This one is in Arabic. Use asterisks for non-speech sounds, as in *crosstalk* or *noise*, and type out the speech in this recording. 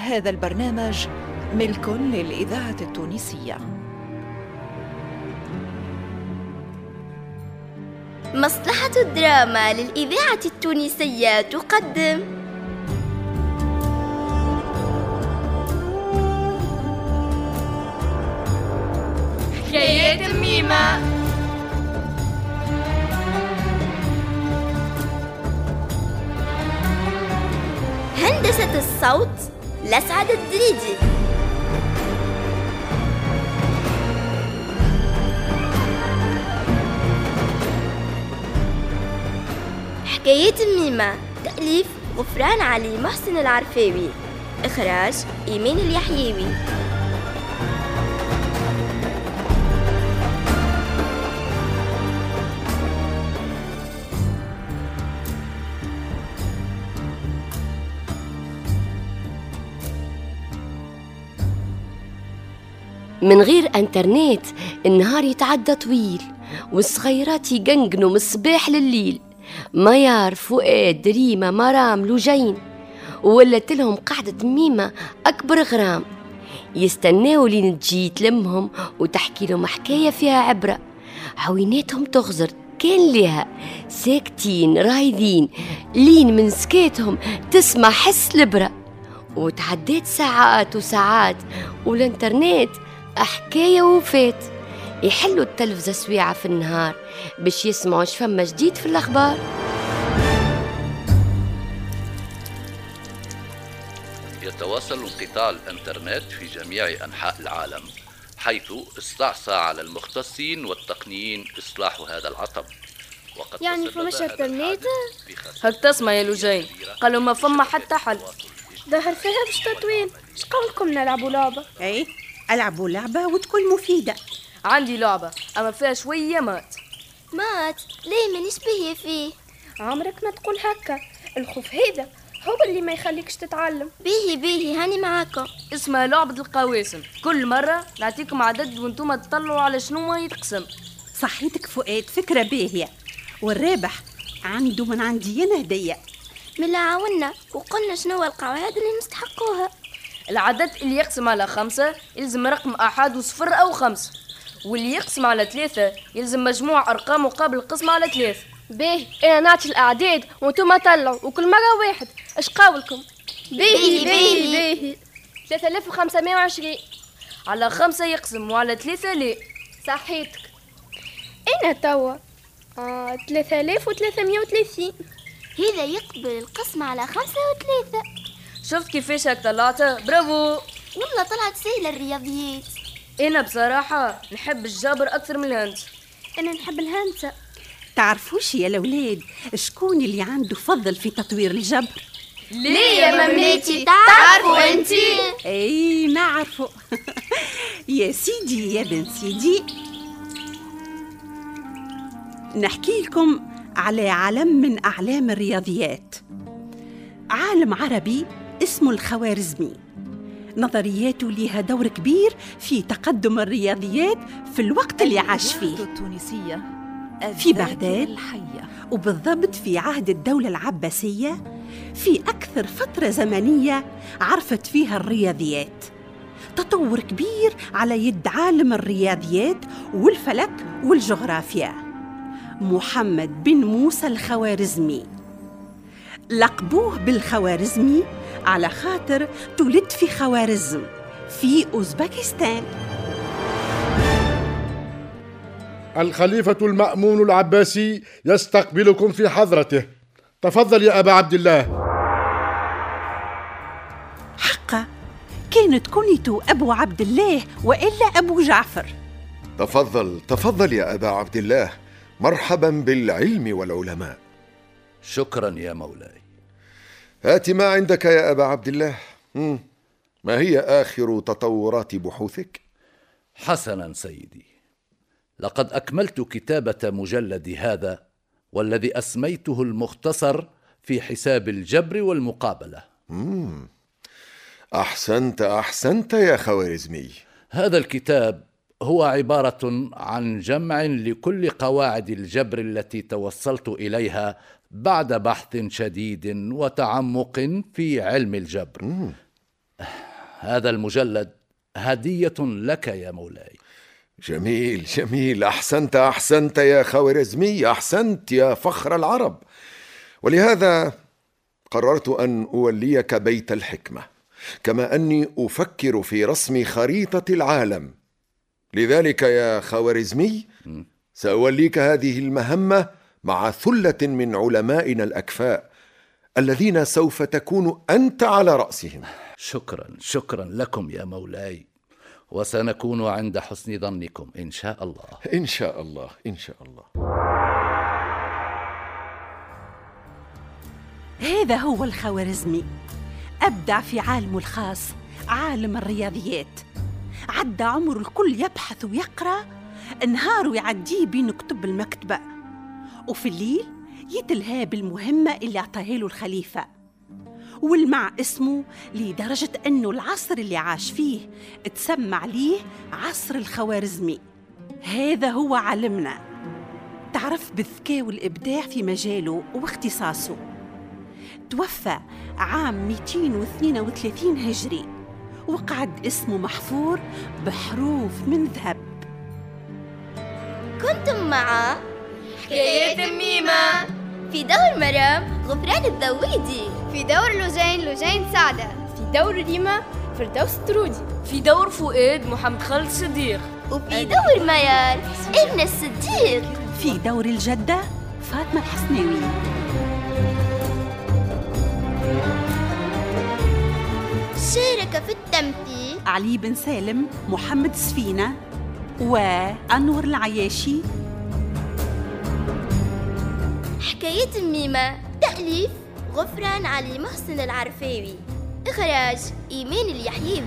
هذا البرنامج ملك للإذاعة التونسية. مصلحة الدراما للإذاعة التونسية تقدم. حكايات ميمة هندسة الصوت لسعد الدريدي. حكايات ميمة تأليف غفران علي محسن العرفاوي. إخراج إيمان اليحيوي. من غير انترنت النهار يتعدى طويل والصغيرات يقنقنوا من الصباح لليل. ميار فؤاد ريمة مرام لوجين وولت لهم قعدة ميمة أكبر غرام. يستناو لين تجي تلمهم وتحكي لهم حكاية فيها عبرة. عويناتهم تغزر كان لها ساكتين رايدين لين من سكاتهم تسمع حس البرة وتعديت ساعات وساعات والإنترنت حكاية وفات يحلوا التلفزة سويعة في النهار باش يسمعوا فما جديد في الأخبار. يتواصل انقطاع الإنترنت في جميع أنحاء العالم حيث استعصى على المختصين والتقنيين إصلاح هذا العطب. وقد يعني فماش إنترنت؟ هك تسمع يا لوجين قالوا ما فما حتى حل. ظهر فيها باش تطويل. اش قولكم نلعبوا لعبة. اي ألعبوا لعبة وتكون مفيدة. عندي لعبة أما فيها شوية مات. مات؟ ليه مانيش بيه فيه؟ عمرك ما تقول هكا. الخوف هذا هو اللي ما يخليكش تتعلم. بيه بيه هاني معاكم اسمها لعبة القواسم. كل مرة نعطيكم عدد وأنتم تطلعوا على شنو ما يتقسم. صحيتك فؤاد فكرة باهية. والرابح عنده من عندي أنا هدية. ملا عاونا وقلنا شنو القواعد اللي نستحقوها. العدد اللي يقسم على خمسة يلزم رقم أحد وصفر أو خمسة واللي يقسم على ثلاثة يلزم مجموع أرقام مقابل القسم على ثلاثة باهي أنا نعطي الأعداد وأنتم طلعوا وكل مرة واحد. اش قولكم؟ باهي باهي باهي 3520 على خمسة يقسم وعلى ثلاثة لا. صحيتك. أنا توا؟ آه 3330 هذا يقبل القسم على خمسة وثلاثة. شفت كيفاش هك طلعت برافو. والله طلعت سهلة الرياضيات. أنا بصراحة نحب الجبر أكثر من الهندسة أنا نحب الهندسة. تعرفوش يا الأولاد؟ شكون اللي عنده فضل في تطوير الجبر؟ ليه يا مماتي تعرفوا انتي أي نعرفه *laughs* يا سيدي يا بن سيدي. نحكي لكم على علم من أعلام الرياضيات. عالم عربي اسمه الخوارزمي. نظرياته لها دور كبير في تقدم الرياضيات في الوقت اللي عاش فيه. التونسية في بغداد. الحية. وبالضبط في عهد الدولة العباسية في أكثر فترة زمنية عرفت فيها الرياضيات. تطور كبير على يد عالم الرياضيات والفلك والجغرافيا. محمد بن موسى الخوارزمي. لقبوه بالخوارزمي على خاطر تولد في خوارزم في أوزبكستان. الخليفة المأمون العباسي يستقبلكم في حضرته. تفضل يا أبا عبد الله. حقا كانت كنيته أبو عبد الله وإلا أبو جعفر. تفضل تفضل يا أبا عبد الله. مرحبا بالعلم والعلماء. شكرا يا مولاي. هات ما عندك يا أبا عبد الله. مم. ما هي آخر تطورات بحوثك؟ حسنا سيدي. لقد أكملت كتابة مجلدي هذا والذي أسميته المختصر في حساب الجبر والمقابلة. أحسنت أحسنت يا خوارزمي. هذا الكتاب هو عبارة عن جمع لكل قواعد الجبر التي توصلت إليها بعد بحث شديد وتعمق في علم الجبر. هذا المجلد هدية لك يا مولاي. جميل جميل. أحسنت أحسنت يا خوارزمي أحسنت يا فخر العرب. ولهذا قررت أن أوليك بيت الحكمة كما أني أفكر في رسم خريطة العالم. لذلك يا خوارزمي سأوليك هذه المهمة مع ثلة من علمائنا الأكفاء الذين سوف تكون أنت على رأسهم. شكرا شكرا لكم يا مولاي وسنكون عند حسن ظنكم إن شاء الله. إن شاء الله إن شاء الله. هذا هو الخوارزمي. أبدع في عالمه الخاص عالم الرياضيات. عدى عمره الكل يبحث ويقرأ. نهاره يعديه بين كتب المكتبة. وفي الليل يتلهى بالمهمة اللي أعطاها له الخليفة. والمع اسمه لدرجة أنه العصر اللي عاش فيه تسمى عليه عصر الخوارزمي. هذا هو علمنا تعرف بالذكاء والإبداع في مجاله واختصاصه. توفى عام 232 هجري وقعد اسمه محفور بحروف من ذهب. كنتم مع حكايات الميمة في دور مرام غفران الذويدي في دور لوجين لوجين سعدة في دور ريما فردوس الترودي. في دور فؤاد محمد خالد صديق. وفي دور ميار ابن الصديق. في دور الجدة فاطمة الحسناوي. شارك في التمثيل علي بن سالم محمد سفينة وأنور العياشي حكاية الميمة. تأليف غفران علي محسن العرفاوي. إخراج إيمان اليحيوي